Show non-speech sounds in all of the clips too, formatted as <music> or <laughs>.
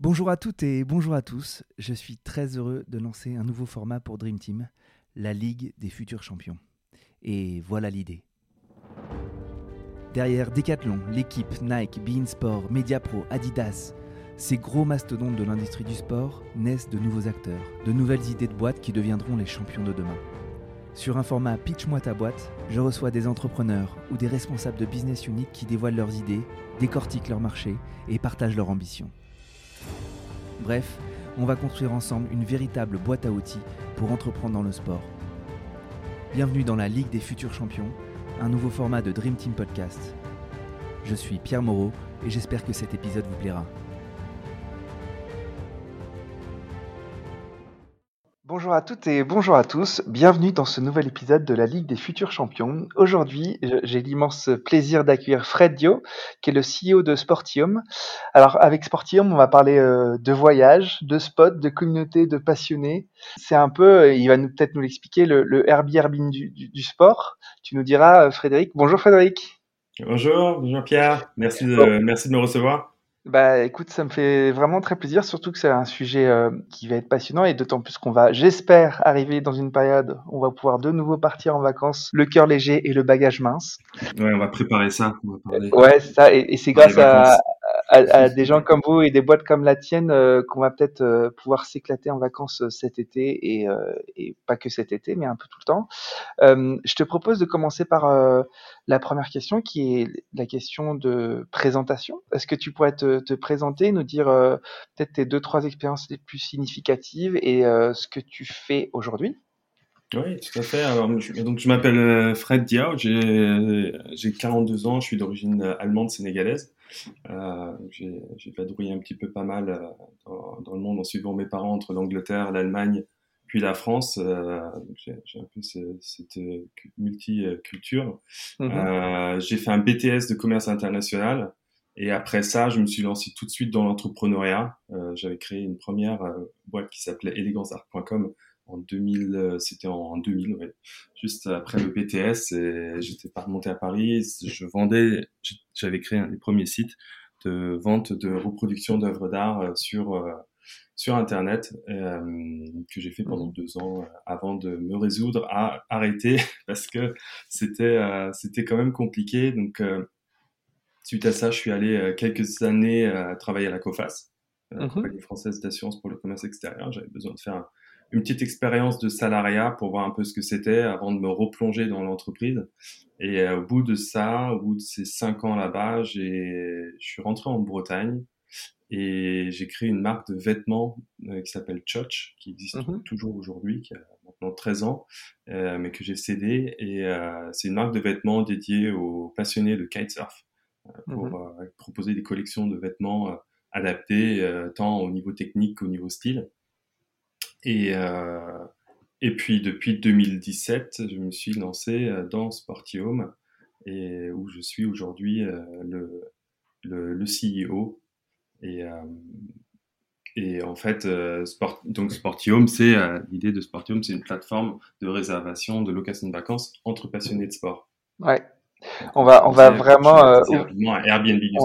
Bonjour à toutes et bonjour à tous. Je suis très heureux de lancer un nouveau format pour Dream Team, la Ligue des futurs champions. Et voilà l'idée. Derrière Decathlon, l'équipe Nike, Beansport, Mediapro, Adidas, ces gros mastodontes de l'industrie du sport naissent de nouveaux acteurs, de nouvelles idées de boîtes qui deviendront les champions de demain. Sur un format Pitch-moi ta boîte, je reçois des entrepreneurs ou des responsables de business uniques qui dévoilent leurs idées, décortiquent leur marché et partagent leurs ambitions. Bref, on va construire ensemble une véritable boîte à outils pour entreprendre dans le sport. Bienvenue dans la Ligue des futurs champions, un nouveau format de Dream Team Podcast. Je suis Pierre Moreau et j'espère que cet épisode vous plaira. Bonjour à toutes et bonjour à tous. Bienvenue dans ce nouvel épisode de la Ligue des futurs champions. Aujourd'hui, j'ai l'immense plaisir d'accueillir Fred Dio, qui est le CEO de Sportium. Alors, avec Sportium, on va parler euh, de voyage, de spot, de communauté, de passionnés. C'est un peu, euh, il va nous peut-être nous l'expliquer, le, le Airbnb du, du, du, sport. Tu nous diras, euh, Frédéric. Bonjour Frédéric. Bonjour, bonjour Pierre. Merci de, merci de me recevoir. Bah écoute, ça me fait vraiment très plaisir, surtout que c'est un sujet euh, qui va être passionnant et d'autant plus qu'on va, j'espère, arriver dans une période où on va pouvoir de nouveau partir en vacances, le cœur léger et le bagage mince. Ouais, on va préparer ça. On va parler. Ouais, c'est ça, et, et c'est grâce à, à, à, des gens comme vous et des boîtes comme la tienne euh, qu'on va peut-être euh, pouvoir s'éclater en vacances euh, cet été et, euh, et, pas que cet été, mais un peu tout le temps. je te propose de commencer par la première question qui est la question de présentation. Est-ce que tu pourrais te, te présenter, nous dire peut-être tes deux, trois expériences les plus significatives et ce que tu fais aujourd'hui? Oui, tout à fait. Alors, je, donc, je m'appelle Fred Diao, j'ai 42 ans, je suis d'origine allemande sénégalaise. Euh, j'ai vadrouillé un petit peu pas mal euh, dans, dans, le monde en suivant mes parents entre l'Angleterre, l'Allemagne, puis la France. Euh, j'ai un peu cette multiculture. Mm -hmm. j'ai fait un BTS de commerce international. Et après ça, je me suis lancé tout de suite dans l'entrepreneuriat. J'avais créé une première boîte qui s'appelait eleganceart.com en 2000, euh, c'était en 2000, ouais. juste après le BTS, et j'étais pas remonté à Paris. Je vendais, j'avais créé un des premiers sites de vente de reproduction d'œuvres d'art euh, sur euh, sur Internet euh, que j'ai fait pendant mmh. deux ans avant de me résoudre à arrêter <laughs> parce que c'était c'était quand même compliqué. Donc suite à ça, je suis allé quelques années travailler à la COFAS, la mmh compagnie française d'assurance pour le commerce extérieur. J'avais besoin de faire un, une petite expérience de salariat pour voir un peu ce que c'était avant de me replonger dans l'entreprise. Et euh, au bout de ça, au bout de ces cinq ans là-bas, j'ai, je suis rentré en Bretagne et j'ai créé une marque de vêtements euh, qui s'appelle Choch, qui existe mm-hmm. toujours aujourd'hui, qui a maintenant 13 ans, euh, mais que j'ai cédé. Et euh, c'est une marque de vêtements dédiée aux passionnés de kitesurf pour mm-hmm. proposer des collections de vêtements adaptés tant au niveau technique qu'au niveau style. Et, euh, et puis depuis 2017, je me suis lancé euh, dans Sportium et où je suis aujourd'hui euh, le, le, le, CEO. Et, euh, et en fait, Sport, donc Sportium, c'est l'idée de Sportium, c'est une plateforme de réservation de location de vacances entre passionnés de sport. Ouais. On va, on va vraiment. Euh, Airbnb du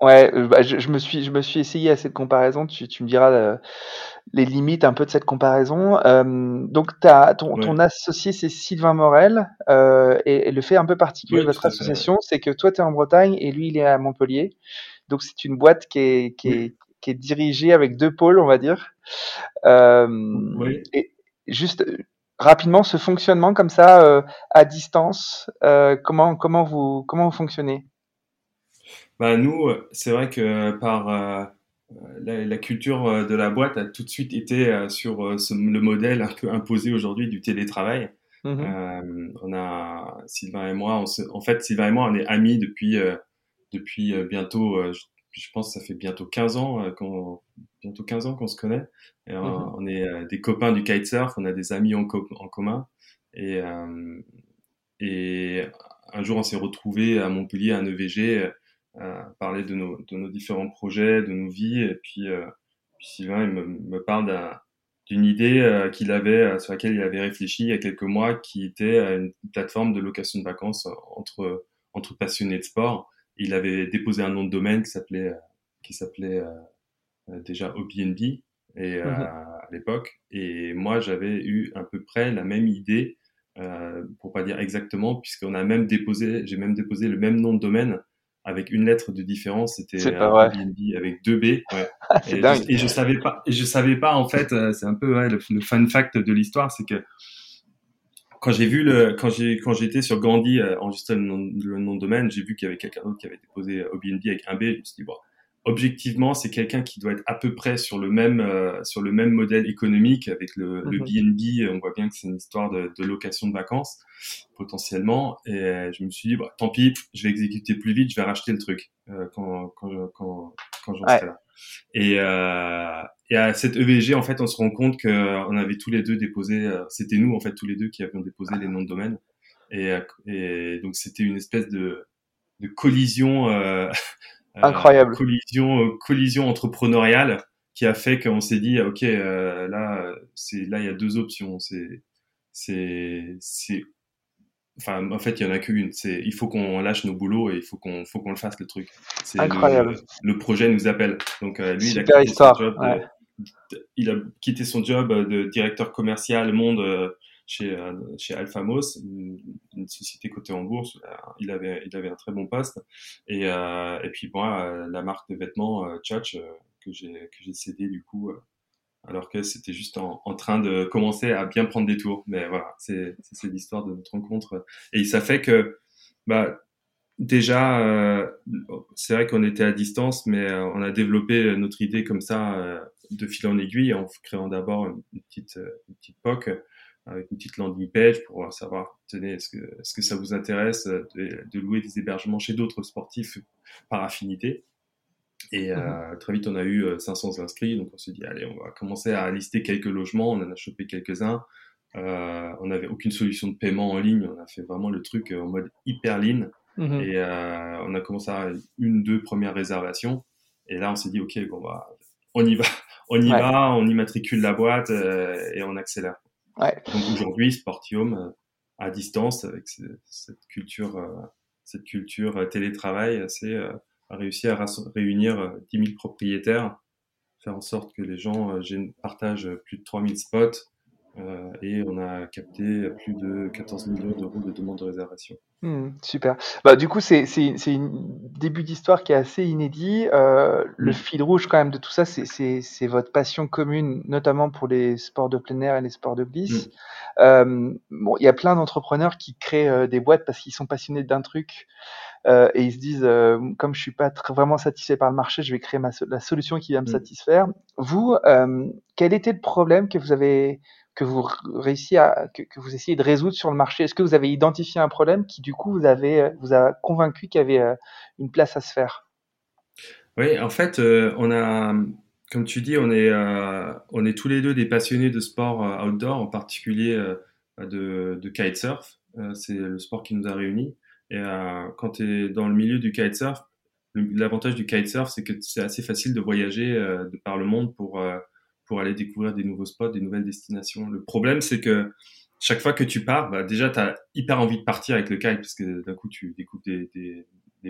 ouais. Ouais, bah, je, je, me suis, je me suis essayé à cette comparaison. Tu, tu me diras euh, les limites un peu de cette comparaison. Euh, donc, as, ton, ouais. ton associé, c'est Sylvain Morel. Euh, et, et, le fait un peu particulier de votre association, c'est que toi, tu es en Bretagne et lui, il est à Montpellier. Donc, c'est une boîte qui est, qui, est, qui est dirigée avec deux pôles, on va dire. oui. Et juste rapidement, ce fonctionnement comme ça, à distance, comment, comment, vous, comment vous fonctionnez? Bah, nous, c'est vrai que par euh, la, la, culture de la boîte a tout de suite été euh, sur ce, le modèle un peu imposé aujourd'hui du télétravail. Mmh euh, on a Sylvain et moi, on se, en fait, Sylvain et moi, on est amis depuis depuis bientôt, je, je, pense, que ça fait bientôt 15 ans qu'on bientôt 15 ans qu'on se connaît. Et mmh on est des copains du kitesurf, on a des amis en, co en commun et et un jour, on s'est retrouvé à Montpellier, à un EVG euh, parler de nos, de nos différents projets, de nos vies. Et puis, euh, puis Sylvain, il me, me parle d'une idée euh, qu'il avait, euh, sur laquelle il avait réfléchi il y a quelques mois, qui était une plateforme de location de vacances entre, entre passionnés de sport. Il avait déposé un nom de domaine qui s'appelait, qui s'appelait déjà au BNB et, Mhm. à l'époque. Et moi, j'avais eu à peu près la même idée, pour pas dire exactement, puisqu'on a même déposé, j'ai même déposé le même nom de domaine avec une lettre de différence. C'était. Airbnb avec deux B. Ouais. <laughs> Ah, c'est et, dingue. Je, et je savais pas, et je savais pas en fait, euh, c'est un peu ouais, le, le fun fact de l'histoire, c'est que quand j'ai vu le, quand j'ai, quand j'étais sur Gandhi euh, enregistrer le nom, le nom de domaine, j'ai vu qu'il y avait quelqu'un d'autre qui avait déposé Airbnb avec un B. Je me suis dit bon, objectivement, c'est quelqu'un qui doit être à peu près sur le même, euh, sur le même modèle économique avec le, le Mhm. BNB. On voit bien que c'est une histoire de, de location de vacances potentiellement. Et euh, je me suis dit, bah, tant pis, je vais exécuter plus vite, je vais racheter le truc euh, quand, quand, quand, quand j'en Ouais. serai là. Et, euh, et à cette EVG, en fait, on se rend compte qu'on avait tous les deux déposé, euh, c'était nous, en fait, tous les deux qui avions déposé les noms de domaine. Et, euh, et donc, c'était une espèce de, de collision, euh, euh, Incroyable. collision, euh, collision entrepreneuriale qui a fait qu'on s'est dit, ok, euh, là, c'est là, il y a deux options. C'est, c'est, c'est, enfin, en fait, il y en a qu'une. C'est, il faut qu'on lâche nos boulots et il faut qu'on, faut qu'on le fasse le truc. C'est Incroyable. Le, le projet nous appelle. Donc euh, lui, il a histoire, son job. ouais. il a quitté son job de directeur commercial monde euh, chez euh, chez Alphamos, une société cotée en bourse. Il avait il avait un très bon poste. Et euh, et puis moi, euh, la marque de vêtements euh, euh, que j'ai cédé du coup. alors que c'était juste en, train de commencer à bien prendre des tours. Mais voilà, c'est l'histoire de notre rencontre. Et ça fait que, bah, déjà, c'est vrai qu'on était à distance, mais on a développé notre idée comme ça de fil en aiguille en créant d'abord une petite, une petite POC avec une petite landing page pour savoir, tenez, est-ce que, est-ce que ça vous intéresse de, de louer des hébergements chez d'autres sportifs par affinité? Et euh, très vite, on a eu euh, 500 inscrits, donc on s'est dit, allez, on va commencer à lister quelques logements. On en a chopé quelques-uns. Euh, on n'avait aucune solution de paiement en ligne. On a fait vraiment le truc euh, en mode hyper lean. Mhm. Et euh, on a commencé à une, deux premières réservations. Et là, on s'est dit, OK, bon, bah, on y va. <laughs> On y Ouais. va, on immatricule la boîte euh, et on accélère. Ouais. Donc aujourd'hui, Sportium, euh, à distance, avec ce- cette culture, euh, cette culture euh, télétravail, c'est réussi à réunir euh, 10 000 propriétaires, faire en sorte que les gens partagent plus de 3000 spots et on a capté plus de 14 millions d'euros de demandes de réservation. Hmm, super. Bah, du coup, c'est c'est c'est un début d'histoire qui est assez inédit. Euh, le Mm. fil rouge quand même de tout ça, c'est c'est c'est votre passion commune, notamment pour les sports de plein air et les sports de glisse. Euh, bon, il y a plein d'entrepreneurs qui créent euh, des boîtes parce qu'ils sont passionnés d'un truc et ils se disent, comme je suis pas très- vraiment satisfait par le marché, je vais créer ma la solution qui va me satisfaire. Vous, quel était le problème que vous avez que vous réussissiez à que, que vous essayez de résoudre sur le marché? Est-ce que vous avez identifié un problème qui du coup vous avez euh, vous a convaincu qu'il y avait euh, une place à se faire? Oui, en fait, euh, on a, comme tu dis, on est, on est tous les deux des passionnés de sport outdoor, en particulier de, de kitesurf. C'est le sport qui nous a réunis. Et quand tu es dans le milieu du kitesurf, l'avantage du kitesurf, c'est que c'est assez facile de voyager de par le monde pour, pour aller découvrir des nouveaux spots, des nouvelles destinations. Le problème, c'est que chaque fois que tu pars, bah, déjà, tu as hyper envie de partir avec le kite, parce que d'un coup, tu découvres des,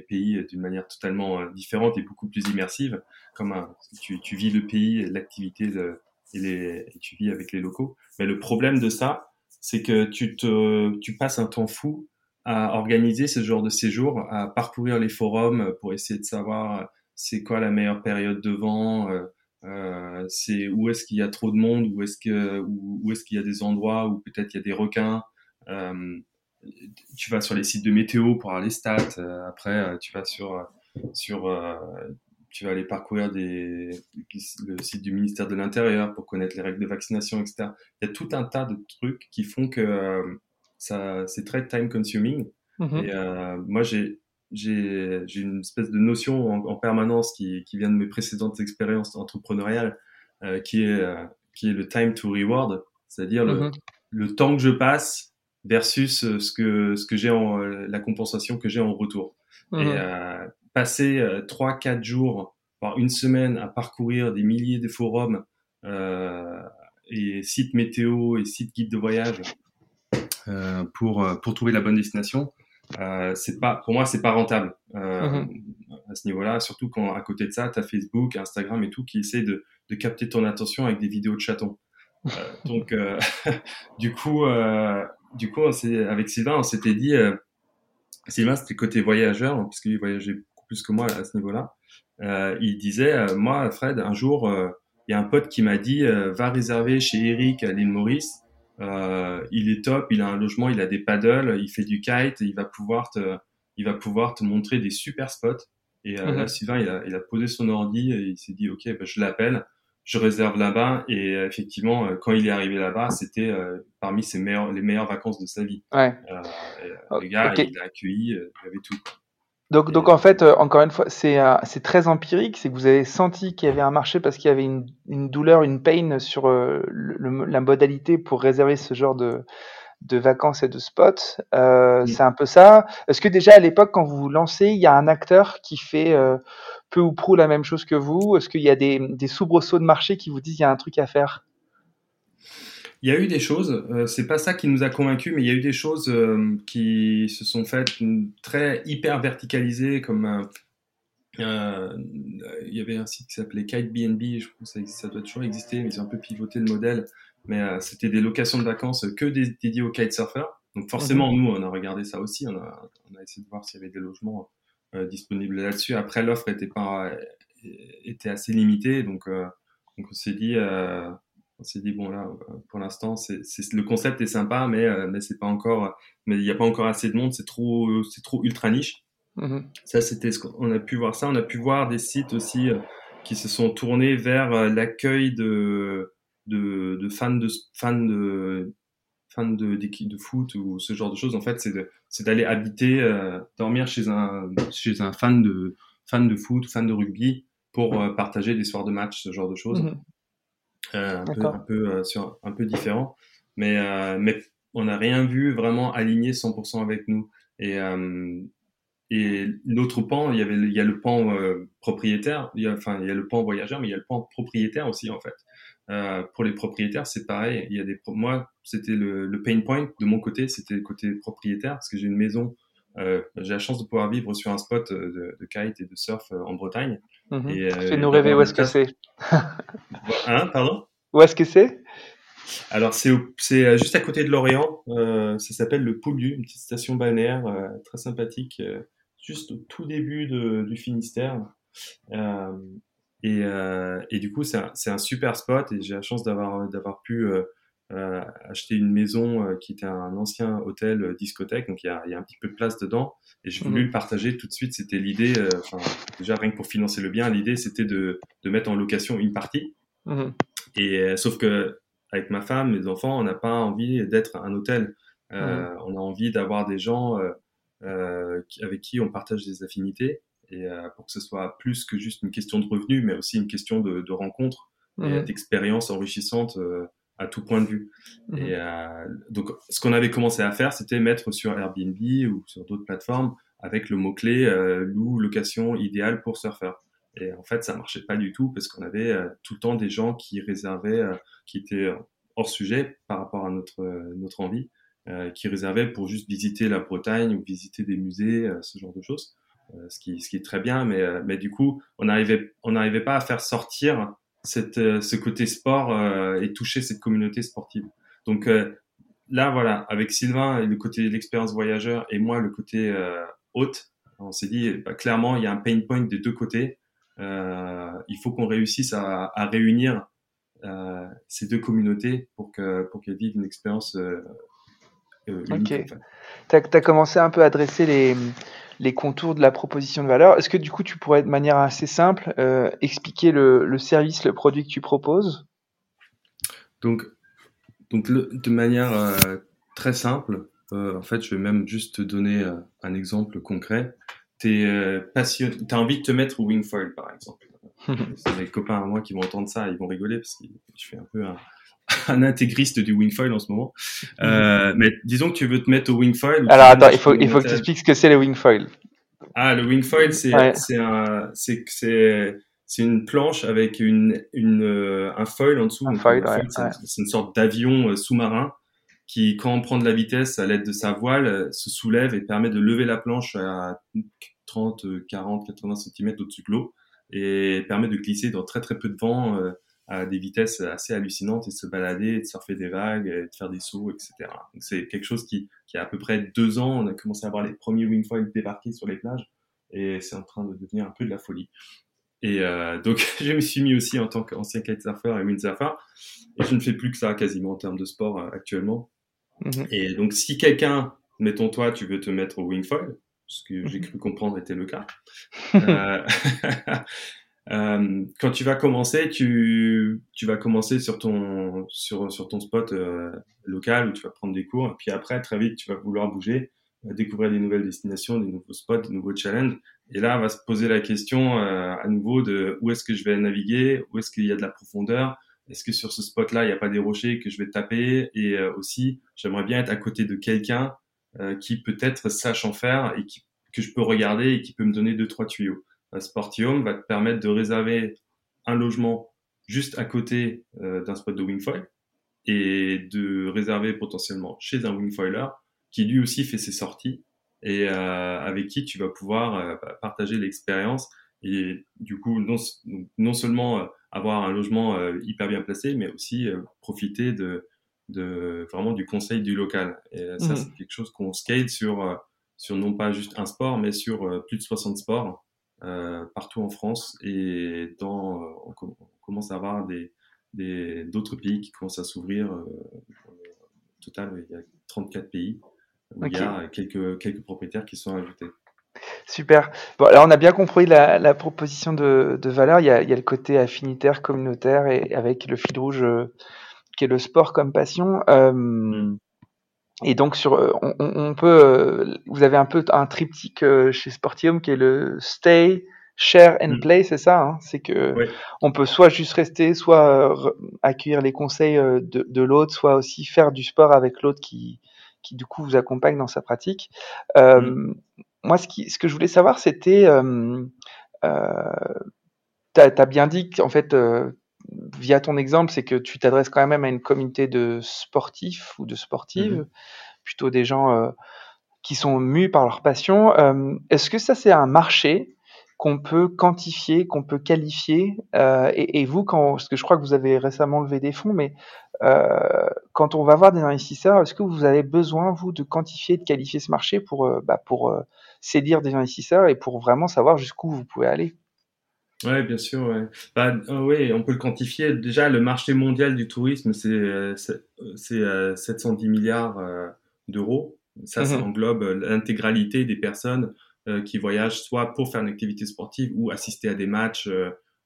pays d'une manière totalement euh, différente et beaucoup plus immersive, comme tu, vis le pays, l'activité et, et tu vis avec les locaux. Mais le problème de ça, c'est que tu, te, tu passes un temps fou à organiser ce genre de séjour, à parcourir les forums pour essayer de savoir euh, c'est quoi la meilleure période de vent, euh, c'est où est-ce qu'il y a trop de monde, où est-ce que où, où est-ce qu'il y a des endroits où peut-être il y a des requins. Euh, tu vas sur les sites de météo pour avoir les stats. Euh, après, tu vas sur sur tu vas aller parcourir des, le site du ministère de l'Intérieur pour connaître les règles de vaccination, etc. Il y a tout un tas de trucs qui font que ça c'est très time consuming. Mhm. Et moi, j'ai j'ai j'ai une espèce de notion en, en permanence qui, qui vient de mes précédentes expériences entrepreneuriales, euh, qui est euh, qui est le time to reward, c'est-à-dire le, Mhm. le temps que je passe versus euh, ce que ce que j'ai en euh, la compensation que j'ai en retour. Mhm. Et euh, passer euh, trois quatre jours, voire une semaine à parcourir des milliers de forums euh, et sites météo et sites guides de voyage euh, pour pour trouver la bonne destination, euh, c'est pas pour moi c'est pas rentable. Euh, Mhm. à ce niveau-là, surtout quand à côté de ça, tu as Facebook, Instagram et tout qui essaient de, de capter ton attention avec des vidéos de chatons. Euh, <laughs> donc, euh, <laughs> du coup, euh, du coup, on avec Sylvain, on s'était dit, euh, Sylvain, c'était côté voyageur, parce qu'il voyageait beaucoup plus que moi à ce niveau-là. il disait, moi, Fred, un jour, il y a un pote qui m'a dit, va réserver chez Eric à l'île Maurice. Il est top, il a un logement, il a des paddles, il fait du kite, il va pouvoir te, il va pouvoir te montrer des super spots. Et là, mhm. Sylvain, il a, il a posé son ordi et il s'est dit, OK, bah, je l'appelle je réserve là-bas et euh, effectivement euh, quand il est arrivé là-bas c'était euh, parmi ses meilleures les meilleures vacances de sa vie ouais. euh, le gars il l'a accueilli il avait tout donc, donc en fait, encore une fois, c'est c'est très empirique. C'est que vous avez senti qu'il y avait un marché parce qu'il y avait une, une, douleur, une pain sur le, la modalité pour réserver ce genre de, de vacances et de spots. Euh, C'est un peu ça. Est-ce que déjà à l'époque, quand vous vous lancez, il y a un acteur qui fait euh, peu ou prou la même chose que vous? Est-ce qu'il y a des, des soubresauts de marché qui vous disent qu'il y a un truc à faire? Il y a eu des choses, euh, c'est pas ça qui nous a convaincus, mais il y a eu des choses euh, qui se sont faites très hyper verticalisées, comme euh, il y avait un site qui s'appelait KiteBnB, je pense que ça, doit toujours exister, mais ils ont un peu pivoté le modèle mais euh, c'était des locations de vacances que dédiées aux kitesurfers. Donc forcément, mhm. nous, on a regardé ça aussi, on a, on a essayé de voir s'il y avait des logements euh, disponibles là-dessus. Après, l'offre était pas était assez limitée, donc, euh, donc on s'est dit, on s'est dit bon là, pour l'instant, c'est, le concept est sympa, mais mais c'est pas encore, mais il n'y a pas encore assez de monde, c'est trop c'est trop ultra niche. Mhm. Ça, c'était ce qu'on a pu voir ça. On a pu voir des sites aussi qui se sont tournés vers l'accueil de de, de fans de fans de fans de d'équipe de foot ou ce genre de choses en fait c'est c'est d'aller habiter euh, dormir chez un chez un fan de fan de foot fan de rugby pour euh, partager des soirs de match ce genre de choses mhm. Euh, un, peu, un peu sur un peu différent mais mais on n'a rien vu vraiment aligné 100% avec nous et et l'autre pan, il y avait, il y a le pan propriétaire, il y a, enfin, il y a le pan voyageur, mais il y a le pan propriétaire aussi, en fait. Euh, pour les propriétaires, c'est pareil. Il y a des moi, c'était le, le, pain point de mon côté, c'était le côté propriétaire parce que j'ai une maison. Euh, j'ai la chance de pouvoir vivre sur un spot de, de kite et de surf euh, en Bretagne. Mmh. Et, euh, Fais-nous rêver <laughs> où est-ce que c'est. hein, pardon? Où est-ce que c'est? Alors c'est c'est euh, juste à côté de Lorient. Euh, ça s'appelle le Pouliu, une petite station balnéaire très sympathique, juste au tout début de, du Finistère. Et, et du coup, c'est un, un, super spot et j'ai la chance d'avoir d'avoir pu euh, acheter une maison euh, qui était un ancien hôtel euh, discothèque, donc il y a, il y a un petit peu de place dedans. Et j'ai voulu mhm. le partager tout de suite. C'était l'idée, enfin déjà rien que pour financer le bien, l'idée c'était de, de mettre en location une partie. Mhm. Et sauf que avec ma femme, mes enfants, on n'a pas envie d'être un hôtel. Euh, On a envie d'avoir des gens euh, avec qui on partage des affinités et pour que ce soit plus que juste une question de revenus, mais aussi une question de, de rencontre et mhm. d'expérience enrichissante à tout point de vue. Mhm. Et euh, donc, ce qu'on avait commencé à faire, c'était mettre sur Airbnb ou sur d'autres plateformes avec le mot-clé euh, loue location idéale pour surfeurs. Et en fait, ça marchait pas du tout parce qu'on avait euh, tout le temps des gens qui réservaient, qui étaient hors sujet par rapport à notre notre envie, qui réservaient pour juste visiter la Bretagne ou visiter des musées, ce genre de choses. Ce, qui, ce qui est très bien, mais, mais du coup, on n'arrivait on n'arrivait pas à faire sortir cette, euh, ce côté sport et toucher cette communauté sportive. Donc là, voilà, avec Sylvain le côté l'expérience voyageur et moi le côté hôte, on s'est dit bah, clairement il y a un pain point des deux côtés. Euh, il faut qu'on réussisse à, à réunir euh, ces deux communautés pour que pour qu'elles vivent une expérience euh. Ok. Tu as, commencé un peu à dresser les, les contours de la proposition de valeur. Est-ce que du coup, tu pourrais de manière assez simple euh, expliquer le, le, service, le produit que tu proposes? Donc, donc de manière euh, très simple, euh, en fait, je vais même juste te donner euh, un exemple concret. Tu as envie de te mettre au wingfoil, par exemple. <laughs> C'est des copains à moi qui vont entendre ça, ils vont rigoler parce que je fais un peu un, <laughs> un intégriste du wingfoil en ce moment. Euh, mhm. mais disons que tu veux te mettre au wingfoil. Alors attends, il faut, il faut que tu expliques ce que c'est le wingfoil. Ah, le wingfoil, c'est c'est un c'est une planche avec une une euh, un foil en dessous. C'est une sorte d'avion euh, sous-marin qui, quand on prend de la vitesse à l'aide de sa voile, se soulève et permet de lever la planche à 30, 40, 80 cm au-dessus de l'eau et permet de glisser dans très très peu de vent à des vitesses assez hallucinantes et de se balader, de surfer des vagues, de faire des sauts, etc. Donc c'est quelque chose qui, qui a à peu près deux ans, on a commencé à voir les premiers wingfoils débarquer sur les plages et c'est en train de devenir un peu de la folie. Et euh, donc <laughs> je me suis mis aussi en tant qu'ancien kitesurfer et windsurfer et je ne fais plus que ça quasiment en termes de sport euh, actuellement. Mm-hmm. Et donc si quelqu'un, mettons toi, tu veux te mettre au wingfoil, ce que j'ai mm-hmm. cru comprendre était le cas, <laughs> euh, <laughs> Euh, quand tu vas commencer, tu, tu vas commencer sur ton, sur, sur ton spot euh, local où tu vas prendre des cours. Et puis après, très vite, tu vas vouloir bouger, euh, découvrir des nouvelles destinations, des nouveaux spots, des nouveaux challenges. Et là, on va se poser la question euh, à nouveau de où est-ce que je vais naviguer, où est-ce qu'il y a de la profondeur, est-ce que sur ce spot-là, il n'y a pas des rochers que je vais taper? Et aussi, j'aimerais bien être à côté de quelqu'un qui peut-être sache en faire et qui, que je peux regarder et qui peut me donner deux, trois tuyaux. Sportium va te permettre de réserver un logement juste à côté euh, d'un spot de wingfoil et de réserver potentiellement chez un wingfoiler qui lui aussi fait ses sorties et euh, avec qui tu vas pouvoir euh, bah, partager l'expérience et du coup non, non seulement avoir un logement hyper bien placé mais aussi profiter de, de vraiment du conseil du local et ça mmh. c'est quelque chose qu'on scale sur sur non pas juste un sport mais sur plus de 60 sports euh, partout en France et dans, euh, on, commence à avoir des, d'autres pays qui commencent à s'ouvrir. Euh, au total, il y a 34 pays où il y a quelques, quelques propriétaires qui sont ajoutés. Super. Bon, alors on a bien compris la, proposition de, valeur. Il y, a, il y, a, le côté affinitaire, communautaire et avec le fil rouge qui est le sport comme passion. Mm. Et donc sur, euh, on, on, peut, euh, vous avez un peu un triptyque euh, chez Sportium qui est le stay, share and mm. play, c'est ça. Hein? C'est que on peut soit juste rester, soit accueillir les conseils de, de l'autre, soit aussi faire du sport avec l'autre qui, qui du coup vous accompagne dans sa pratique. Mm. Moi, ce, qui, ce que je voulais savoir, c'était, euh, tu as, bien dit qu'en fait via ton exemple, c'est que tu t'adresses quand même à une communauté de sportifs ou de sportives, mmh plutôt des gens euh, qui sont mus par leur passion. Euh, est-ce que ça, c'est un marché qu'on peut quantifier, qu'on peut qualifier euh, et, vous, quand, parce que je crois que vous avez récemment levé des fonds, mais quand on va voir des investisseurs, est-ce que vous avez besoin, vous, de quantifier, de qualifier ce marché pour, bah, pour séduire des investisseurs et pour vraiment savoir jusqu'où vous pouvez aller? Oui, bien sûr. Ouais. Bah, euh, oui, on peut le quantifier. Déjà, le marché mondial du tourisme, c'est euh, c'est 710 euh, milliards d'euros. Ça, ça mmh englobe l'intégralité des personnes qui voyagent soit pour faire une activité sportive ou assister à des matchs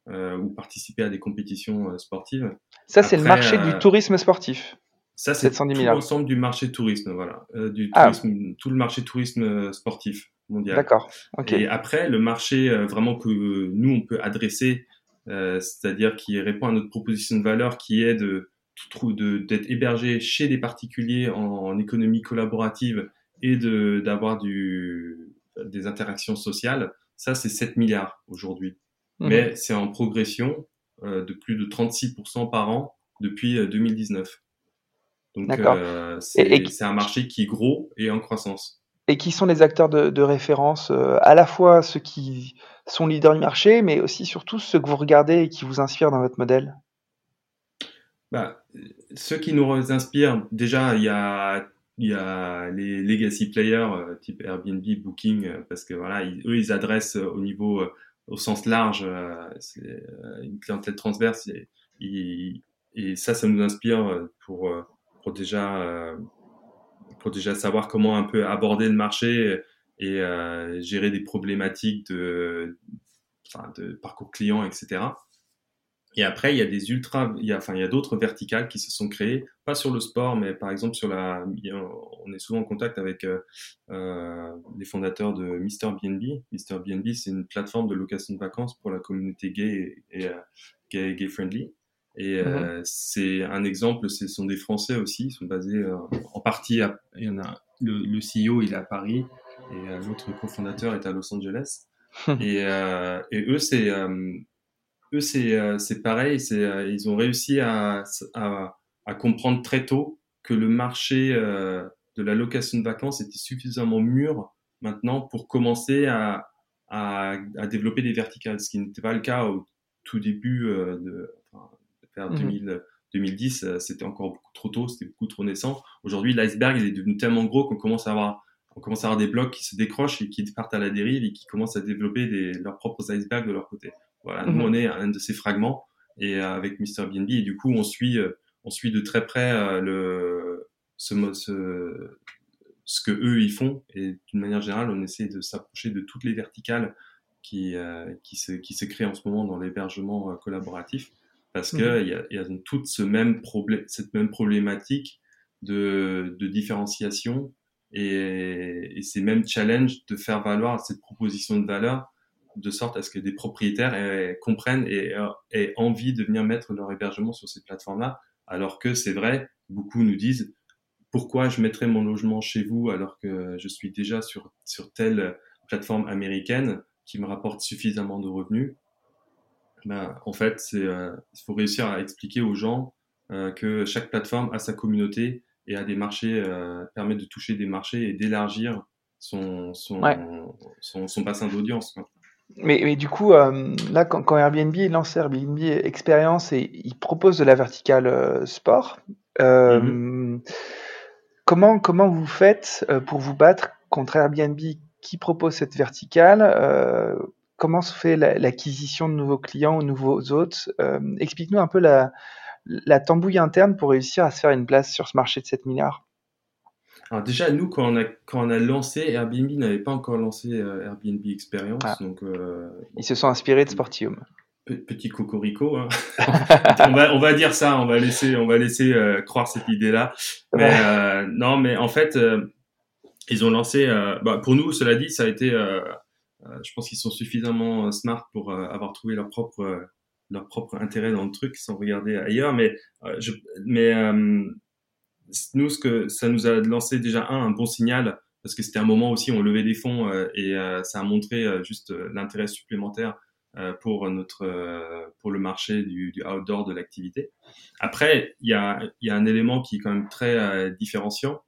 ou participer à des compétitions sportives. Ça, c'est le marché du tourisme sportif. Ça, c'est tout l'ensemble du marché tourisme, voilà, du ah. tourisme, tout le marché tourisme sportif. D'accord. Et après, le marché euh, vraiment que nous, on peut adresser, euh, c'est-à-dire qui répond à notre proposition de valeur, qui est de d'être hébergé chez des particuliers en, économie collaborative et de d'avoir du des interactions sociales, ça c'est 7 milliards aujourd'hui. Mmh. Mais c'est en progression euh, de plus de 36% par an depuis 2019. Donc c'est un marché qui est gros et en croissance et qui sont les acteurs de, référence, euh, à la fois ceux qui sont leaders du marché, mais aussi surtout ceux que vous regardez et qui vous inspirent dans votre modèle. Bah, Ceux qui nous inspirent, déjà, il y a, les legacy players euh, type Airbnb, Booking, euh, parce que voilà, eux, ils adressent au niveau, au sens large, une clientèle transverse, et, ça, ça nous inspire pour déjà pour déjà savoir comment un peu aborder le marché et euh, gérer des problématiques de, parcours client, etc. Et après, il y a des ultra, il y a, enfin, il y a d'autres verticales qui se sont créées, pas sur le sport, mais par exemple sur la, on est souvent en contact avec euh, euh les fondateurs de Mr BNB. Mr BNB, c'est une plateforme de location de vacances pour la communauté gay et, gay friendly. Et mmh euh, c'est un exemple, ce sont des Français aussi, ils sont basés euh, en partie, à, il y en a, le, le CEO il est à Paris et euh, l'autre cofondateur est à Los Angeles. <laughs> et, et eux c'est eux c'est c'est pareil, c'est ils ont réussi à, à, à comprendre très tôt que le marché de la location de vacances était suffisamment mûr maintenant pour commencer à à, à, développer des verticales, ce qui n'était pas le cas au tout début de, enfin, vers 2000, 2010, c'était encore beaucoup trop tôt, c'était beaucoup trop naissant. Aujourd'hui, l'iceberg il est devenu tellement gros qu'on commence à avoir on commence à avoir des blocs qui se décrochent et qui partent à la dérive et qui commencent à développer des, leurs propres icebergs de leur côté. Voilà, nous on est un de ces fragments et euh, avec Mr BNB et du coup on suit euh, on suit de très près euh, le ce, ce ce que eux ils font et d'une manière générale on essaie de s'approcher de toutes les verticales qui qui se qui se créent en ce moment dans l'hébergement collaboratif parce mhm. que il y a, y a toute ce même problème cette même problématique de, de différenciation et, et ces mêmes challenges de faire valoir cette proposition de valeur de sorte à ce que des propriétaires comprennent et aient envie de venir mettre leur hébergement sur ces plateformes-là, alors que c'est vrai, beaucoup nous disent pourquoi je mettrais mon logement chez vous alors que je suis déjà sur, sur telle plateforme américaine qui me rapporte suffisamment de revenus. Ben, en fait, c'est euh, il faut réussir à expliquer aux gens euh, que chaque plateforme a sa communauté et a des marchés, euh, permet de toucher des marchés et d'élargir son, son, son, son, bassin d'audience. Mais, mais, du coup, là, quand, quand, Airbnb lance Airbnb Expérience et il propose de la verticale sport, mm-hmm. comment, comment vous faites pour vous battre contre Airbnb qui propose cette verticale Comment se fait l'acquisition de nouveaux clients ou nouveaux hôtes Explique-nous un peu la, la tambouille interne pour réussir à se faire une place sur ce marché de 7 milliards alors déjà, nous, quand on a, quand on a lancé, Airbnb n'avait pas encore lancé euh, Airbnb Experience. Ah. Donc, euh, Ils se sont inspirés de Sportium. Petit cocorico. Hein. <laughs> <laughs> on, va, on va dire ça, on va laisser, on va laisser euh, croire cette idée-là. Mais euh, non, mais en fait, ils ont lancé. Bah, pour nous, cela dit, ça a été. Je pense qu'ils sont suffisamment smart pour avoir trouvé leur propre leur propre intérêt dans le truc sans regarder ailleurs. Mais, je, mais nous, ce que ça nous a lancé déjà un, bon signal parce que c'était un moment aussi où on levait des fonds euh, et euh, ça a montré euh, juste l'intérêt supplémentaire pour notre pour le marché du, du outdoor de l'activité. Après, il y a il y a un élément qui est quand même très différenciant,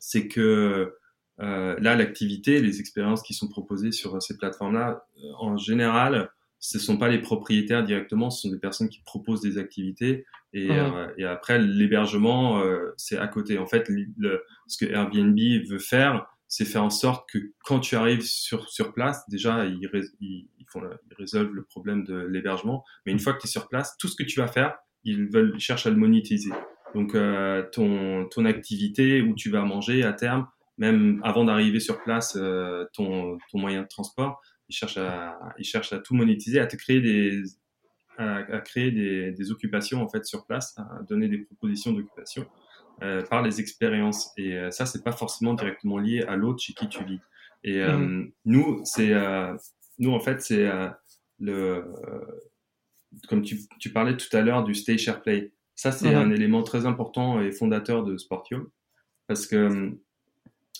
c'est que là l'activité, les expériences qui sont proposées sur ces plateformes-là, en général, ce sont pas les propriétaires directement, ce sont des personnes qui proposent des activités et, mmh. euh, et après l'hébergement euh, c'est à côté. En fait, le, ce que Airbnb veut faire, c'est faire en sorte que quand tu arrives sur sur place, déjà ils, ils, font ils résolvent le problème de l'hébergement, mais une fois que tu es sur place, tout ce que tu vas faire, ils veulent ils cherchent à le monétiser. Donc euh, ton ton activité où tu vas manger à terme, même avant d'arriver sur place, euh, ton ton moyen de transport ils cherchent à, ils cherchent à tout monétiser, à te créer des, à, créer des, des, occupations en fait sur place, à donner des propositions d'occupation euh, par les expériences. Et euh, ça, c'est pas forcément directement lié à l'autre chez qui tu vis. Et euh, mhm. nous, c'est, euh, nous en fait, c'est euh, le, comme tu, tu, parlais tout à l'heure du stay share play. Ça, c'est mhm. un élément très important et fondateur de Sportium parce que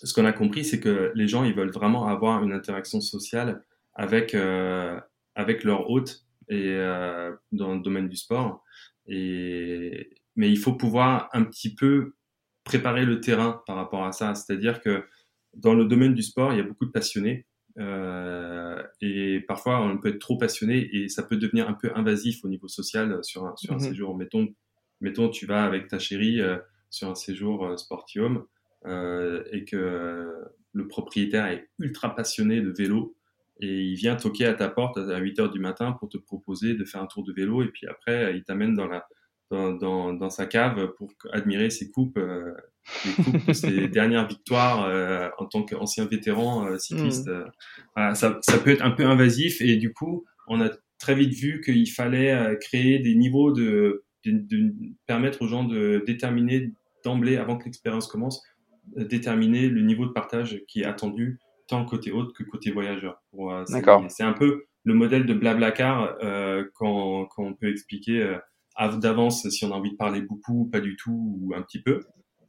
ce qu'on a compris, c'est que les gens, ils veulent vraiment avoir une interaction sociale avec, euh, avec leur hôte et, euh, dans le domaine du sport. Et, mais il faut pouvoir un petit peu préparer le terrain par rapport à ça. C'est-à-dire que dans le domaine du sport, il y a beaucoup de passionnés. Euh, et parfois, on peut être trop passionné et ça peut devenir un peu invasif au niveau social sur un, sur un mhm. séjour. Mettons, mettons, tu vas avec ta chérie euh, sur un séjour euh, Sportium et que le propriétaire est ultra passionné de vélo et il vient toquer à ta porte à 8 heures du matin pour te proposer de faire un tour de vélo et puis après il t'amène dans la dans, dans, dans, sa cave pour admirer ses coupes, euh, les coupes de ses <laughs> dernières victoires euh, en tant qu'ancien vétéran euh, cycliste. Mm. Voilà, ça, ça peut être un peu invasif et du coup, on a très vite vu qu'il fallait euh, créer des niveaux de, de, de, permettre aux gens de déterminer d'emblée, avant que l'expérience commence, déterminer le niveau de partage qui est attendu tant côté hôte que côté voyageur. Euh, c'est un peu le modèle de Blablacar euh, quand, quand on peut expliquer euh, d'avance si on a envie de parler beaucoup, pas du tout ou un petit peu.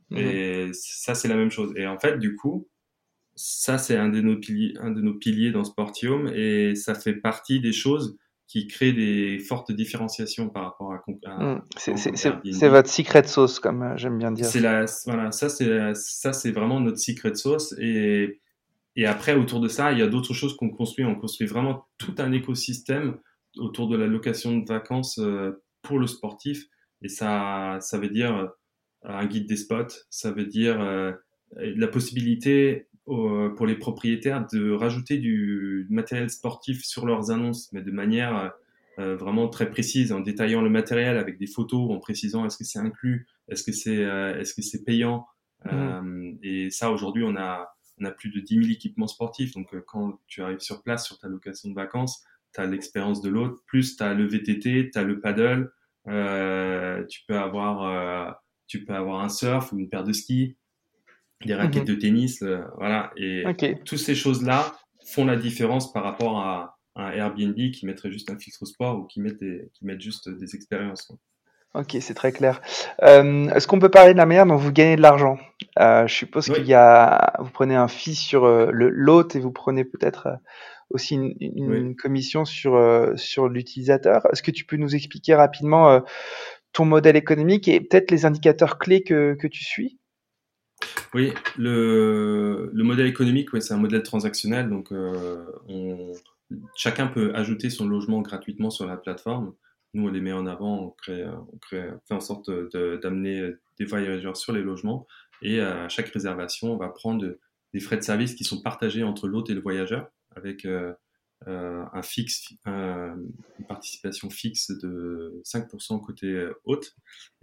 Mhm. Et ça, c'est la même chose. Et en fait, du coup, ça, c'est un, de nos piliers, un de nos piliers dans Sportium et ça fait partie des choses qui créent des fortes différenciations par rapport à. Mhm. c'est votre secret sauce, comme j'aime bien dire. C'est la, voilà, ça c'est ça c'est vraiment notre secret sauce et et après, autour de ça, il y a d'autres choses qu'on construit. On construit vraiment tout un écosystème autour de la location de vacances euh, pour le sportif. Et ça, ça veut dire euh, un guide des spots, ça veut dire euh, la possibilité pour les propriétaires de rajouter du matériel sportif sur leurs annonces, mais de manière vraiment très précise, en détaillant le matériel avec des photos, en précisant est-ce que c'est inclus, est-ce que c'est est-ce que c'est payant. Mmh. et ça, aujourd'hui, on a on a plus de 10 000 équipements sportifs. Donc, quand tu arrives sur place sur ta location de vacances, tu as l'expérience de l'autre, plus tu as le VTT, tu as le paddle, euh, tu peux avoir euh, tu peux avoir un surf ou une paire de skis, des raquettes mhm. de tennis, euh, voilà. Et toutes ces choses-là font la différence par rapport à, un Airbnb qui mettrait juste un filtre sport ou qui met qui met juste des expériences. Ok, c'est très clair. Est-ce qu'on peut parler de la manière dont vous gagnez de l'argent? Je suppose qu'il y a, vous prenez un fee sur le l'hôte et vous prenez peut-être aussi une, commission sur, euh, sur l'utilisateur. Est-ce que tu peux nous expliquer rapidement euh, ton modèle économique et peut-être les indicateurs clés que, que tu suis? Oui, le, le, modèle économique, c'est un modèle transactionnel. Donc, euh, chacun peut ajouter son logement gratuitement sur la plateforme. Nous, on les met en avant, on, fait en sorte d'amener des voyageurs sur les logements. Et à chaque réservation, on va prendre des frais de service qui sont partagés entre l'hôte et le voyageur avec euh, euh, un fixe, une participation fixe de 5% côté hôte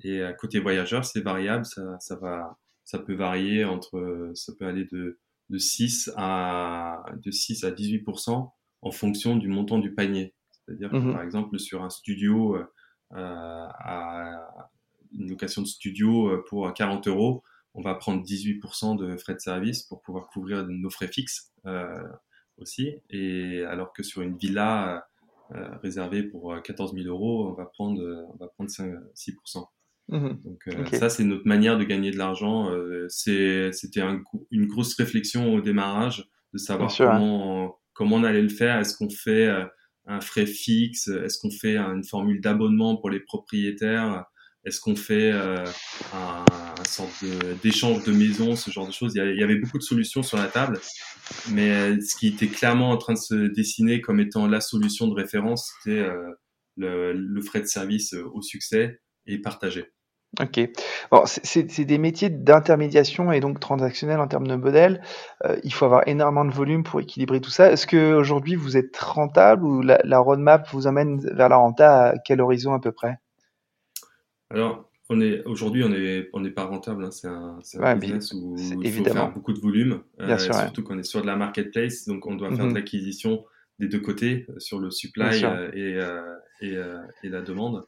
et côté voyageur, c'est variable, ça, va, ça peut varier entre, ça peut aller de, de 6 à de 6 à 18% en fonction du montant du panier. C'est-à-dire que mmh par exemple sur un studio, euh, à une location de studio pour 40 euros, on va prendre 18% de frais de service pour pouvoir couvrir nos frais fixes. Euh, aussi. Et alors que sur une villa euh, réservée pour 14 euh, 000 euros, on va prendre, on va prendre 5, 6%. Mmh Donc euh, ça, c'est notre manière de gagner de l'argent. C'était un, une grosse réflexion au démarrage de savoir comment, comment on allait le faire. Est-ce qu'on fait un frais fixe? Est-ce qu'on fait une formule d'abonnement pour les propriétaires? Est-ce qu'on fait euh, un, un, sorte d'échange de, maison, ce genre de choses? Il y, avait beaucoup de solutions sur la table, mais euh, ce qui était clairement en train de se dessiner comme étant la solution de référence, c'était euh, le, le, frais de service au succès et partagé. Ok. Bon, c'est des métiers d'intermédiation et donc transactionnels en termes de modèle. il faut avoir énormément de volume pour équilibrer tout ça. Est-ce qu'aujourd'hui vous êtes rentable ou la, la, roadmap vous amène vers la renta à quel horizon à peu près? Alors, aujourd'hui, on n'est on est pas rentable. Hein. C'est un, un business où il faut faire beaucoup de volume, euh, surtout qu'on est sur de la marketplace, donc on doit faire de mhm. l'acquisition des deux côtés euh, sur le supply euh, et, et, et, la demande.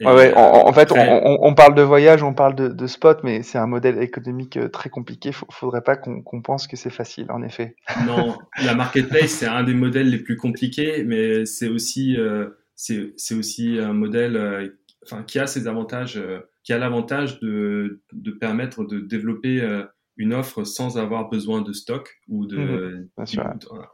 Ouais, en, fait, on, on, parle de voyage, on parle de, de spot, mais c'est un modèle économique très compliqué. Il faudrait pas qu'on pense que c'est facile, en effet. <laughs> Non, la marketplace, c'est un des modèles les plus compliqués, mais c'est aussi c'est aussi un modèle euh, enfin, qui a ses avantages, euh, qui a l'avantage de, de permettre de développer euh, une offre sans avoir besoin de stock ou de. Mmh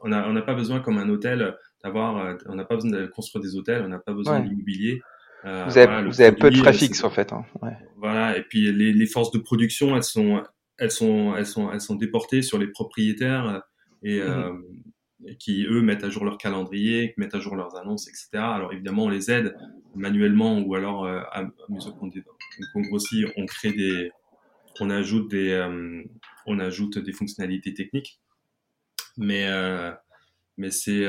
on n'a pas besoin comme un hôtel d'avoir, on n'a pas besoin de construire des hôtels, on n'a pas besoin d'immobilier. Vous avez, vous avez peu de frais fixes en fait. Hein. Ouais. Voilà, et puis les, les, forces de production, elles sont, elles sont, elles sont, elles sont déportées sur les propriétaires et, mmh qui eux mettent à jour leur calendrier, mettent à jour leurs annonces, etc. Alors évidemment, on les aide manuellement ou alors euh, à, mesure qu'on grossit, on crée des, on ajoute des, euh, on ajoute des fonctionnalités techniques. Mais euh, mais c'est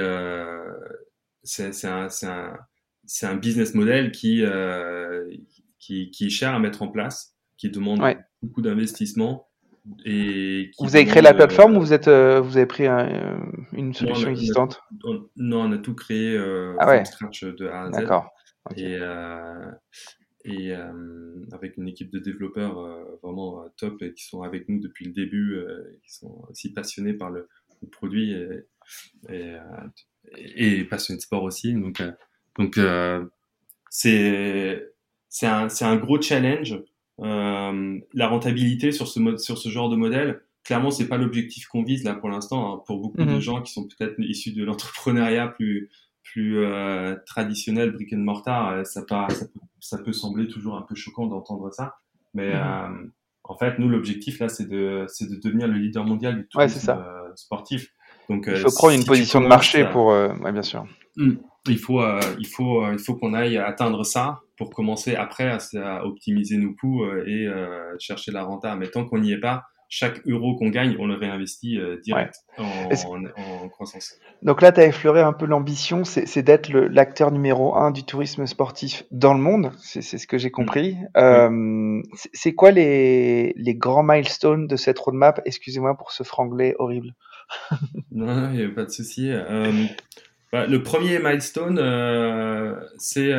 c'est un, un, un business model qui, qui qui est cher à mettre en place, qui demande beaucoup d'investissement vous avez créé la plateforme ou vous, êtes, euh, vous avez pris euh, une solution existante Non, on a tout créé euh, ah scratch de A à Z. D'accord. Et, et avec une équipe de développeurs vraiment top et qui sont avec nous depuis le début, qui sont aussi passionnés par le, produit et, et, passionnés de sport aussi. Donc, donc c'est un, un gros challenge euh, la rentabilité sur ce, sur ce genre de modèle, clairement, c'est pas l'objectif qu'on vise là pour l'instant. Hein. Pour beaucoup de mhm. gens qui sont peut-être issus de l'entrepreneuriat plus plus euh, traditionnel, brick and mortar, euh, ça, ça, peut, ça, peut, sembler toujours un peu choquant d'entendre ça. Mais, mhm. en fait, nous, l'objectif là, c'est de, c'est de devenir le leader mondial du tourisme ça. sportif. Donc, il faut prendre une position de marché pour, ouais, bien sûr. Hmm. Il faut, il faut, il faut qu'on aille atteindre ça pour commencer après à, optimiser nos coûts et chercher la renta. Mais tant qu'on n'y est pas, chaque euro qu'on gagne, on le réinvestit euh, direct en, croissance. Donc là, tu as effleuré un peu l'ambition, c'est d'être l'acteur numéro un du tourisme sportif dans le monde, c'est ce que j'ai compris. Euh, c'est quoi les, les, grands milestones de cette roadmap? Excusez-moi pour ce franglais horrible. non, il n'y a pas de souci. Euh, le premier milestone, c'est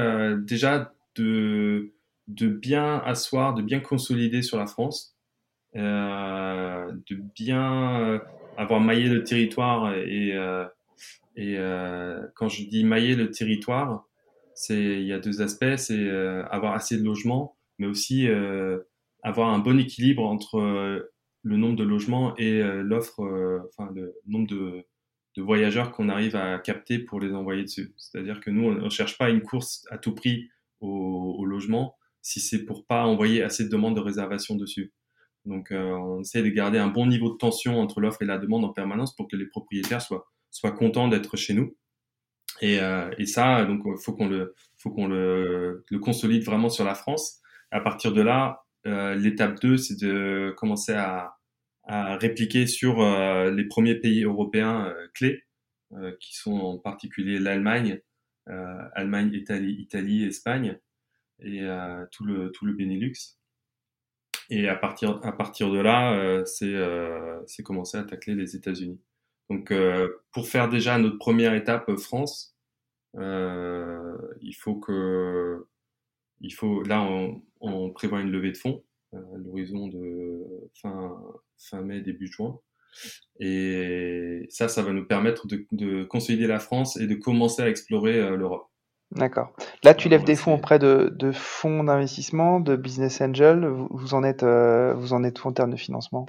déjà de, bien asseoir, de bien consolider sur la France. Euh, de bien euh, avoir maillé le territoire et, euh, quand je dis mailler le territoire, il y a deux aspects, c'est avoir assez de logements, mais aussi avoir un bon équilibre entre le nombre de logements et l'offre, enfin le nombre de, de voyageurs qu'on arrive à capter pour les envoyer dessus. C'est-à-dire que nous, on ne cherche pas une course à tout prix au, au logement si c'est pour pas envoyer assez de demandes de réservation dessus. Donc, euh, on essaie de garder un bon niveau de tension entre l'offre et la demande en permanence pour que les propriétaires soient, soient contents d'être chez nous. Et, euh, et ça, donc, il faut qu'on le, faut qu'on le, le, consolide vraiment sur la France. À partir de là, euh, l'étape 2, c'est de commencer à, à répliquer sur euh, les premiers pays européens euh, clés, qui sont en particulier l'Allemagne, Allemagne, Italie, Italie, Espagne et tout le tout le Benelux. Et à partir, à partir de là, euh, c'est euh, commencer à tacler les États-Unis. Donc, euh, pour faire déjà notre première étape France, euh, il faut que, il faut, là, on, on prévoit une levée de fonds à l'horizon de fin, fin mai, début juin. Et ça, ça va nous permettre de, de consolider la France et de commencer à explorer l'Europe. D'accord. Là, tu lèves des fonds auprès de, de fonds d'investissement, de business angel. Vous, en êtes, euh, vous en êtes où en termes de financement?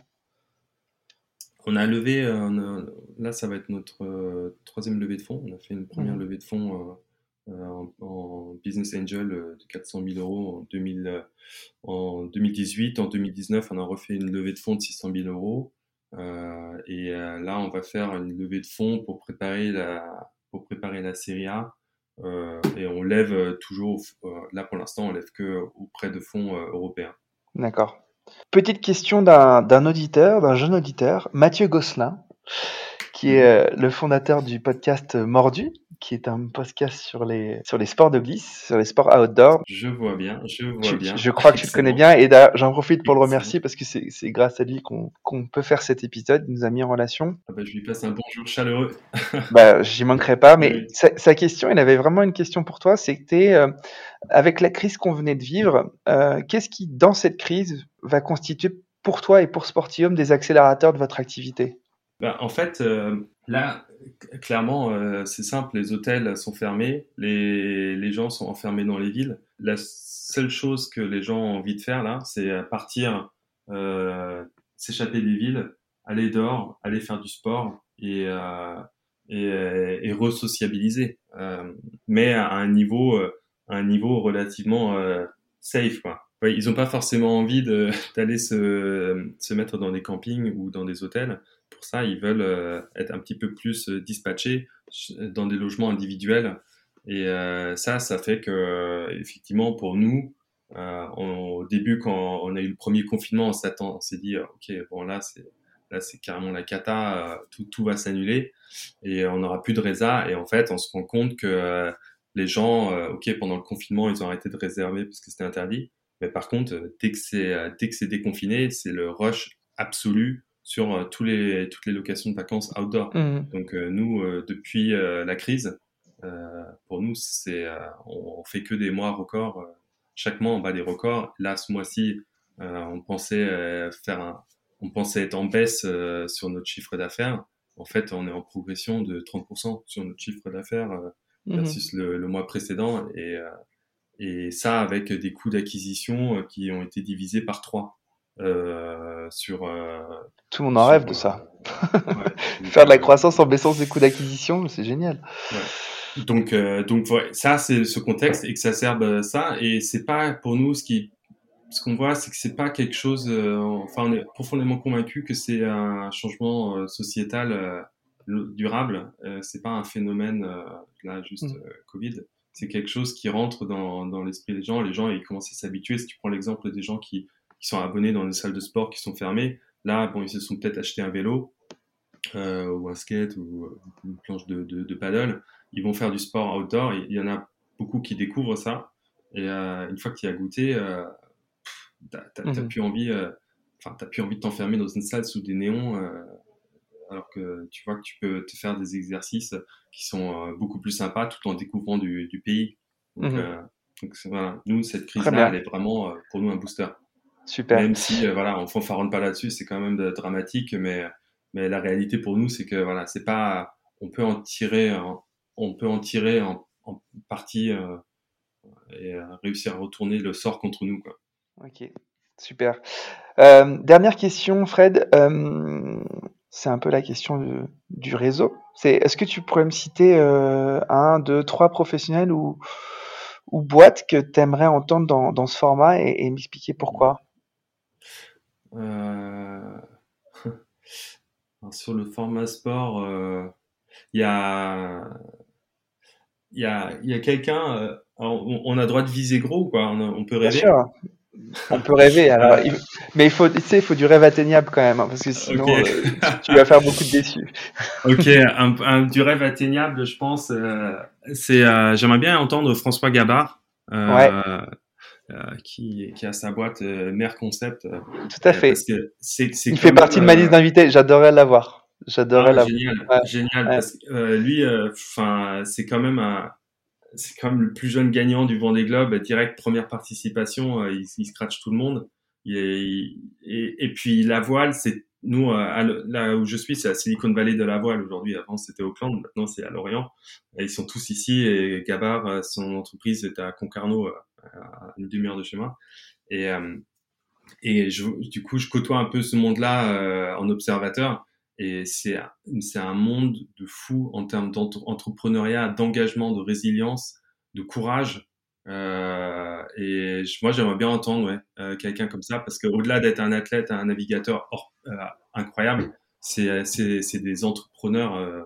On a levé, euh, là, ça va être notre euh, troisième levée de fonds. On a fait une première mmh. levée de fonds en, business angel de 400 000 euros en, 2000, en 2018. En 2019, on a refait une levée de fonds de 600 000 euros. et là, on va faire une levée de fonds pour préparer la, pour préparer la série A. Euh, et on lève euh, toujours, euh, là pour l'instant, on lève que auprès de fonds européens. D'accord. Petite question d'un auditeur, d'un jeune auditeur, Mathieu Gosselin, qui est le fondateur du podcast Mordu, qui est un podcast sur les, sur les sports de glisse, sur les sports outdoor. Je vois bien, je vois bien. Je crois que tu le connais bien et j'en profite pour le remercier parce que c'est grâce à lui qu'on peut faire cet épisode. Il nous a mis en relation. Ah bah, je lui passe un bonjour chaleureux. <laughs> bah, J'y manquerai pas, mais sa, question, il avait vraiment une question pour toi. C'était, euh, avec la crise qu'on venait de vivre, euh, qu'est-ce qui, dans cette crise, va constituer pour toi et pour Sportium des accélérateurs de votre activité? Bah, En fait, euh, là, clairement, euh, c'est simple, les hôtels sont fermés, les, les, gens sont enfermés dans les villes. La seule chose que les gens ont envie de faire là, c'est partir, euh, s'échapper des villes, aller dehors, aller faire du sport et, euh, et, et re-sociabiliser, euh, mais à un niveau, à un niveau relativement safe. Quoi. ils n'ont pas forcément envie <laughs> d'aller se, se mettre dans des campings ou dans des hôtels pour ça, ils veulent euh, être un petit peu plus euh, dispatchés dans des logements individuels. Et euh, ça, ça fait que, effectivement, pour nous, au début, quand on a eu le premier confinement, on on s'est dit, ok, bon là, c'est là, c'est carrément la cata, tout, tout va s'annuler et on n'aura plus de résa. Et en fait, on se rend compte que les gens, ok, pendant le confinement, ils ont arrêté de réserver parce que c'était interdit. Mais par contre, dès que c'est dès que c'est déconfiné, c'est le rush absolu sur euh, tous les, toutes les locations de vacances outdoor. Mmh. Donc euh, nous, euh, depuis la crise, pour nous, c'est on, fait que des mois records. chaque mois, on bat des records. Là, ce mois-ci, on pensait faire un, on pensait être en baisse sur notre chiffre d'affaires. En fait, on est en progression de 30% sur notre chiffre d'affaires mmh. versus le, le, mois précédent. Et, et ça avec des coûts d'acquisition qui ont été divisés par 3. Euh, sur. Euh, Tout le monde en rêve de ça. <laughs> Faire de la croissance en baissant ses coûts d'acquisition, c'est génial. Donc, euh, donc ça, c'est ce contexte exacerbe ça. Et c'est pas pour nous ce qui ce qu'on voit, c'est que c'est pas quelque chose. enfin, on est profondément convaincu que c'est un changement sociétal durable. c'est pas un phénomène là juste mmh. Covid. C'est quelque chose qui rentre dans, dans l'esprit des gens. Les gens, ils commencent à s'habituer. Si tu prends l'exemple des gens qui, qui sont abonnés dans les salles de sport qui sont fermées, là, bon, ils se sont peut-être acheté un vélo euh, ou un skate ou une planche de, de, paddle. Ils vont faire du sport outdoor. Il y en a beaucoup qui découvrent ça. Et euh, une fois que tu as goûté, euh, t'as mhm. plus envie, euh, enfin, t'as plus envie de t'enfermer dans une salle sous des néons, euh, alors que tu vois que tu peux te faire des exercices qui sont beaucoup plus sympas tout en découvrant du, du pays. Donc, mhm. donc voilà, nous, cette crise-là, elle est vraiment pour nous un booster. Super. Même si, voilà, on fanfaronne pas là-dessus, c'est quand même dramatique, mais mais la réalité pour nous, c'est que voilà, c'est pas, on peut en tirer, on peut en tirer en, partie euh, et euh, réussir à retourner le sort contre nous, quoi. Ok, super. Euh, dernière question, Fred. c'est un peu la question du réseau. C'est, est-ce que tu pourrais me citer un, deux, trois professionnels ou, ou boîtes que tu aimerais entendre dans, dans ce format et, et m'expliquer pourquoi? <laughs> sur le format sport, euh, il y a, y a, y a quelqu'un. Euh, on, a droit de viser gros, quoi? On, peut rêver? Bien sûr. On peut rêver. <laughs> Alors, mais il faut, tu sais, il faut du rêve atteignable quand même, hein, parce que sinon, euh, tu vas faire beaucoup de déçus. <laughs> ok, un, du rêve atteignable, je pense. c'est, j'aimerais bien entendre François Gabard. ouais. Euh, qui, qui a sa boîte euh, Mère Concept. Euh, Tout à fait. Parce que c'est, c'est Il fait partie de ma liste d'invités. J'adorerais l'avoir. J'adorerais ah, l'avoir. Génial, génial. Parce que lui, enfin, c'est quand même un, c'est quand même le plus jeune gagnant du Vendée Globe, direct première participation, il, il scratch tout le monde. et, et, puis la voile, c'est nous là où je suis, c'est à Silicon Valley de la voile aujourd'hui. Avant c'était Auckland, maintenant c'est à Lorient. Et ils sont tous ici et Gabar, son entreprise est à Concarneau une demi-heure de chemin. Et, euh, et du coup, je côtoie un peu ce monde-là euh, en observateur. Et c'est, un monde de fou en termes d'entrepreneuriat, d'engagement, de résilience, de courage. Euh, et moi, j'aimerais bien entendre quelqu'un comme ça, parce qu'au-delà d'être un athlète, un navigateur incroyable, c'est des entrepreneurs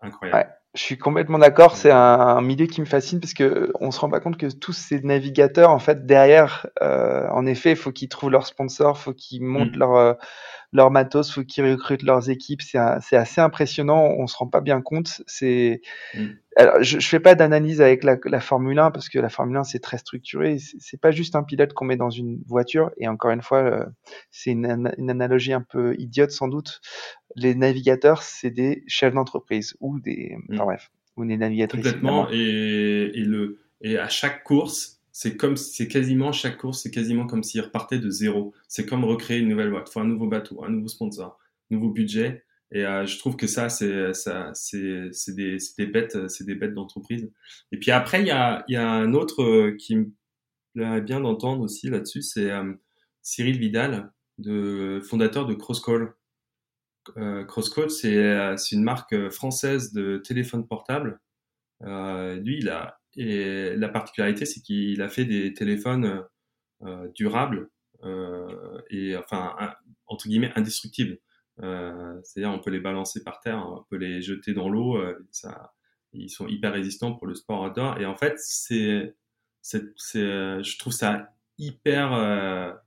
incroyables. Je suis complètement d'accord. C'est un, milieu qui me fascine parce que on se rend pas compte que tous ces navigateurs, en fait, derrière, euh, en effet, il faut qu'ils trouvent leurs sponsors, faut qu'ils montent mm. leur euh, leur matos, faut qu'ils recrutent leurs équipes. C'est c'est assez impressionnant. On se rend pas bien compte. C'est mm. alors je, je fais pas d'analyse avec la, la Formule 1 parce que la Formule 1 c'est très structuré. C'est pas juste un pilote qu'on met dans une voiture. Et encore une fois, euh, c'est une, une analogie un peu idiote sans doute les navigateurs, c'est des chefs d'entreprise ou des, mm. bref, ou des navigatrices. Complètement. Et, et, le, et à chaque course, c'est comme, c'est quasiment chaque course, c'est quasiment comme s'ils repartaient de zéro. C'est comme recréer une nouvelle boîte. Faut un nouveau bateau, un nouveau sponsor, nouveau budget. Et euh, je trouve que ça, c'est ça, c'est c'est des, des bêtes, c'est des bêtes d'entreprise. Et puis après, il y a il y a un autre euh, qui me plairait bien d'entendre aussi là-dessus, c'est euh, Cyril Vidal, de fondateur de Crosscall. Euh, Crosscode, euh, c'est une marque française de téléphone portable. lui, il a et la particularité, c'est qu'il a fait des téléphones durables et enfin entre guillemets indestructibles. C'est-à-dire, on peut les balancer par terre, on peut les jeter dans l'eau. ça, ils sont hyper résistants pour le sport outdoor. Et en fait, c'est, je trouve ça hyper,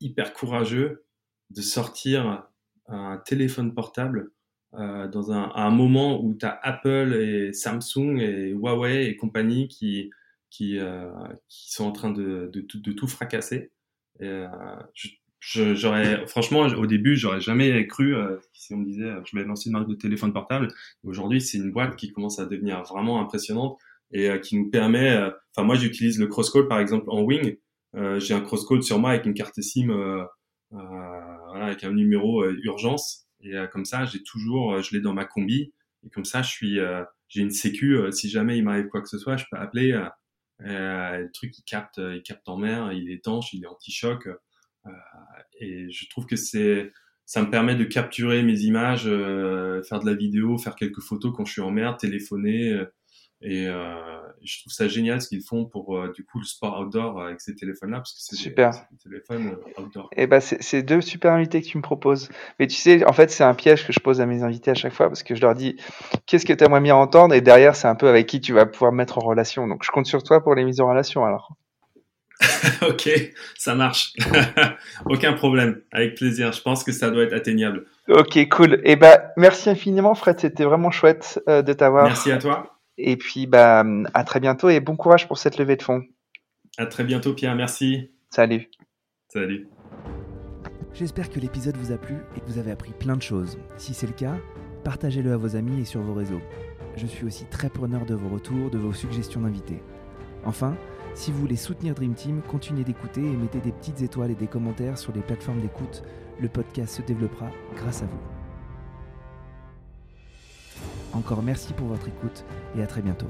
hyper courageux de sortir un téléphone portable euh, dans un, un, moment où tu as Apple et Samsung et Huawei et compagnie qui, qui, euh, qui sont en train de, de, de, tout fracasser. Euh, j'aurais franchement au début j'aurais jamais cru euh, si on me disait je vais lancer une marque de téléphone portable aujourd'hui c'est une boîte qui commence à devenir vraiment impressionnante et euh, qui nous permet enfin moi j'utilise le crosscode par exemple en wing j'ai un crosscode sur moi avec une carte SIM voilà, avec un numéro urgence. Et euh, comme ça, j'ai toujours, je l'ai dans ma combi. Et comme ça, je suis, j'ai une sécu. si jamais il m'arrive quoi que ce soit, je peux appeler. le truc, il capte, il capte en mer, il est étanche, il est anti-choc. et je trouve que c'est, ça me permet de capturer mes images, faire de la vidéo, faire quelques photos quand je suis en mer, téléphoner. Et euh, je trouve ça génial ce qu'ils font pour euh, du coup le sport outdoor avec ces téléphones-là, parce que c'est super. Des, téléphones outdoor. Et eh ben c'est deux super invités que tu me proposes. Mais tu sais, en fait, c'est un piège que je pose à mes invités à chaque fois, parce que je leur dis qu'est-ce que tu aimerais bien entendre, et derrière, c'est un peu avec qui tu vas pouvoir me mettre en relation. Donc, je compte sur toi pour les mises en relation alors. <laughs> ok, ça marche. <laughs> Aucun problème. Avec plaisir. Je pense que ça doit être atteignable. Ok, cool. Et eh ben, merci infiniment, Fred. C'était vraiment chouette euh, de t'avoir. Merci à toi. Et puis, bah, à très bientôt et bon courage pour cette levée de fonds. À très bientôt, Pierre. Merci. Salut. Salut. J'espère que l'épisode vous a plu et que vous avez appris plein de choses. Si c'est le cas, partagez-le à vos amis et sur vos réseaux. Je suis aussi très preneur de vos retours, de vos suggestions d'invités. Enfin, si vous voulez soutenir Dream Team, continuez d'écouter et mettez des petites étoiles et des commentaires sur les plateformes d'écoute. Le podcast se développera grâce à vous. Encore merci pour votre écoute et à très bientôt.